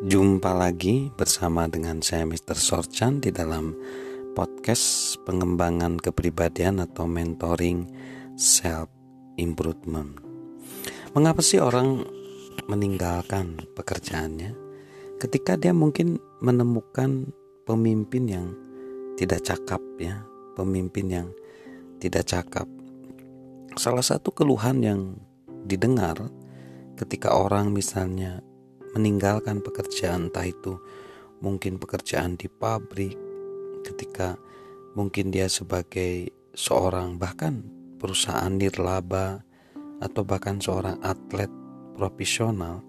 Jumpa lagi bersama dengan saya Mr. Sorchan di dalam podcast pengembangan kepribadian atau mentoring self improvement. Mengapa sih orang meninggalkan pekerjaannya ketika dia mungkin menemukan pemimpin yang tidak cakap ya, pemimpin yang tidak cakap. Salah satu keluhan yang didengar ketika orang misalnya meninggalkan pekerjaan entah itu mungkin pekerjaan di pabrik ketika mungkin dia sebagai seorang bahkan perusahaan nirlaba atau bahkan seorang atlet profesional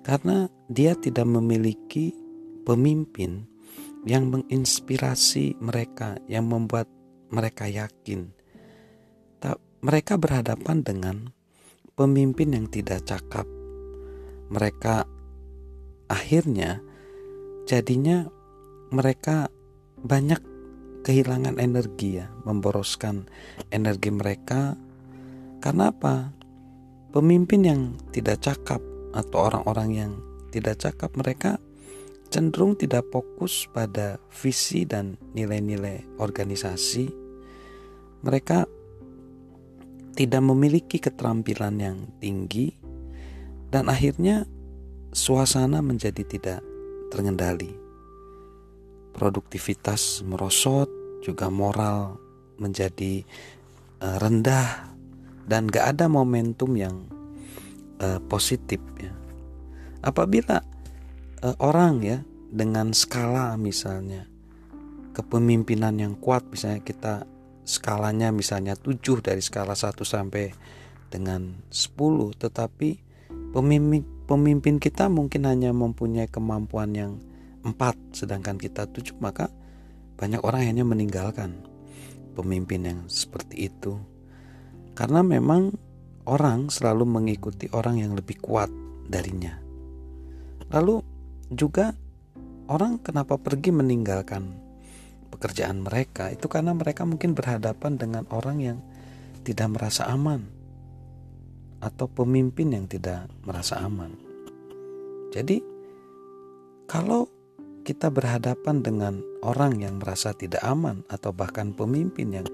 karena dia tidak memiliki pemimpin yang menginspirasi mereka yang membuat mereka yakin. Mereka berhadapan dengan pemimpin yang tidak cakap. Mereka akhirnya jadinya mereka banyak kehilangan energi ya, memboroskan energi mereka. Karena apa? Pemimpin yang tidak cakap atau orang-orang yang tidak cakap mereka cenderung tidak fokus pada visi dan nilai-nilai organisasi. Mereka tidak memiliki keterampilan yang tinggi dan akhirnya suasana menjadi tidak terkendali. Produktivitas merosot, juga moral menjadi uh, rendah dan gak ada momentum yang uh, positif ya. Apabila uh, orang ya dengan skala misalnya kepemimpinan yang kuat misalnya kita skalanya misalnya 7 dari skala 1 sampai dengan 10 tetapi pemimpin pemimpin kita mungkin hanya mempunyai kemampuan yang empat sedangkan kita tujuh maka banyak orang hanya meninggalkan pemimpin yang seperti itu. Karena memang orang selalu mengikuti orang yang lebih kuat darinya. Lalu juga orang kenapa pergi meninggalkan pekerjaan mereka? Itu karena mereka mungkin berhadapan dengan orang yang tidak merasa aman atau pemimpin yang tidak merasa aman. Jadi, kalau kita berhadapan dengan orang yang merasa tidak aman, atau bahkan pemimpin yang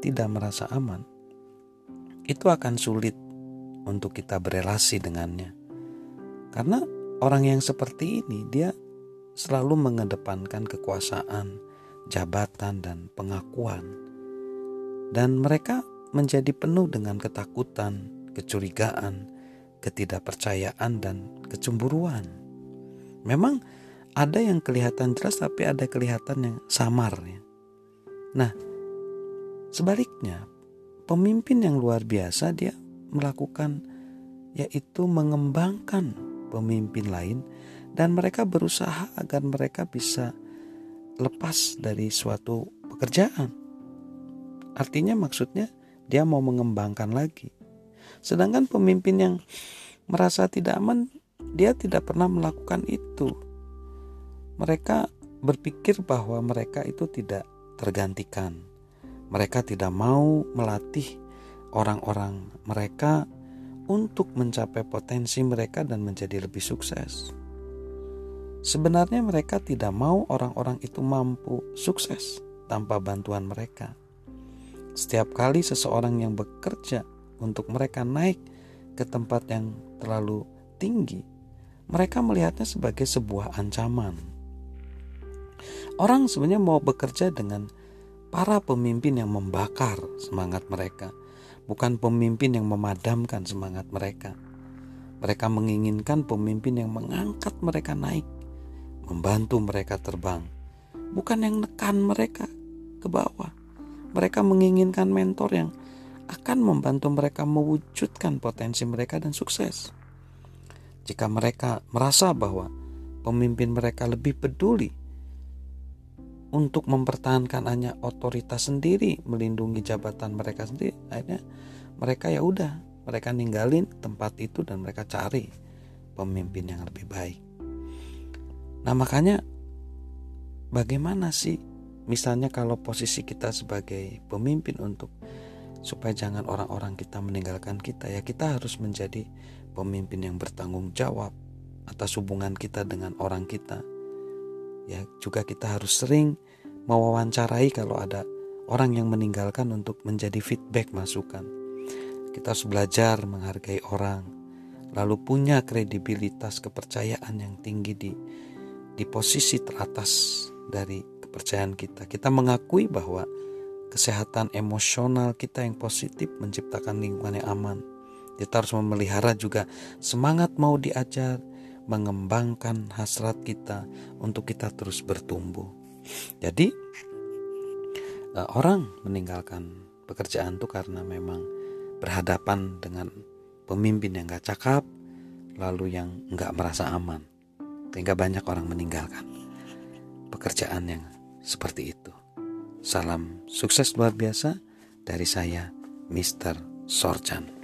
tidak merasa aman, itu akan sulit untuk kita berelasi dengannya, karena orang yang seperti ini dia selalu mengedepankan kekuasaan, jabatan, dan pengakuan, dan mereka menjadi penuh dengan ketakutan, kecurigaan, ketidakpercayaan, dan kecemburuan. Memang ada yang kelihatan jelas, tapi ada kelihatan yang samar. Ya. Nah, sebaliknya, pemimpin yang luar biasa dia melakukan yaitu mengembangkan pemimpin lain dan mereka berusaha agar mereka bisa lepas dari suatu pekerjaan. Artinya maksudnya dia mau mengembangkan lagi. Sedangkan pemimpin yang merasa tidak aman, dia tidak pernah melakukan itu. Mereka berpikir bahwa mereka itu tidak tergantikan. Mereka tidak mau melatih orang-orang mereka untuk mencapai potensi mereka dan menjadi lebih sukses. Sebenarnya mereka tidak mau orang-orang itu mampu sukses tanpa bantuan mereka. Setiap kali seseorang yang bekerja untuk mereka naik ke tempat yang terlalu tinggi, mereka melihatnya sebagai sebuah ancaman. Orang sebenarnya mau bekerja dengan para pemimpin yang membakar semangat mereka, bukan pemimpin yang memadamkan semangat mereka. Mereka menginginkan pemimpin yang mengangkat mereka naik, membantu mereka terbang, bukan yang nekan mereka ke bawah. Mereka menginginkan mentor yang akan membantu mereka mewujudkan potensi mereka dan sukses. Jika mereka merasa bahwa pemimpin mereka lebih peduli untuk mempertahankan hanya otoritas sendiri, melindungi jabatan mereka sendiri, akhirnya mereka ya udah, mereka ninggalin tempat itu dan mereka cari pemimpin yang lebih baik. Nah, makanya bagaimana sih misalnya kalau posisi kita sebagai pemimpin untuk supaya jangan orang-orang kita meninggalkan kita ya kita harus menjadi pemimpin yang bertanggung jawab atas hubungan kita dengan orang kita. Ya, juga kita harus sering mewawancarai kalau ada orang yang meninggalkan untuk menjadi feedback masukan. Kita harus belajar menghargai orang, lalu punya kredibilitas kepercayaan yang tinggi di di posisi teratas dari kepercayaan kita. Kita mengakui bahwa kesehatan emosional kita yang positif menciptakan lingkungan yang aman. Kita harus memelihara juga semangat mau diajar, mengembangkan hasrat kita untuk kita terus bertumbuh. Jadi eh, orang meninggalkan pekerjaan itu karena memang berhadapan dengan pemimpin yang gak cakap, lalu yang gak merasa aman, sehingga banyak orang meninggalkan pekerjaan yang seperti itu. Salam sukses luar biasa dari saya, Mr. Sorjan.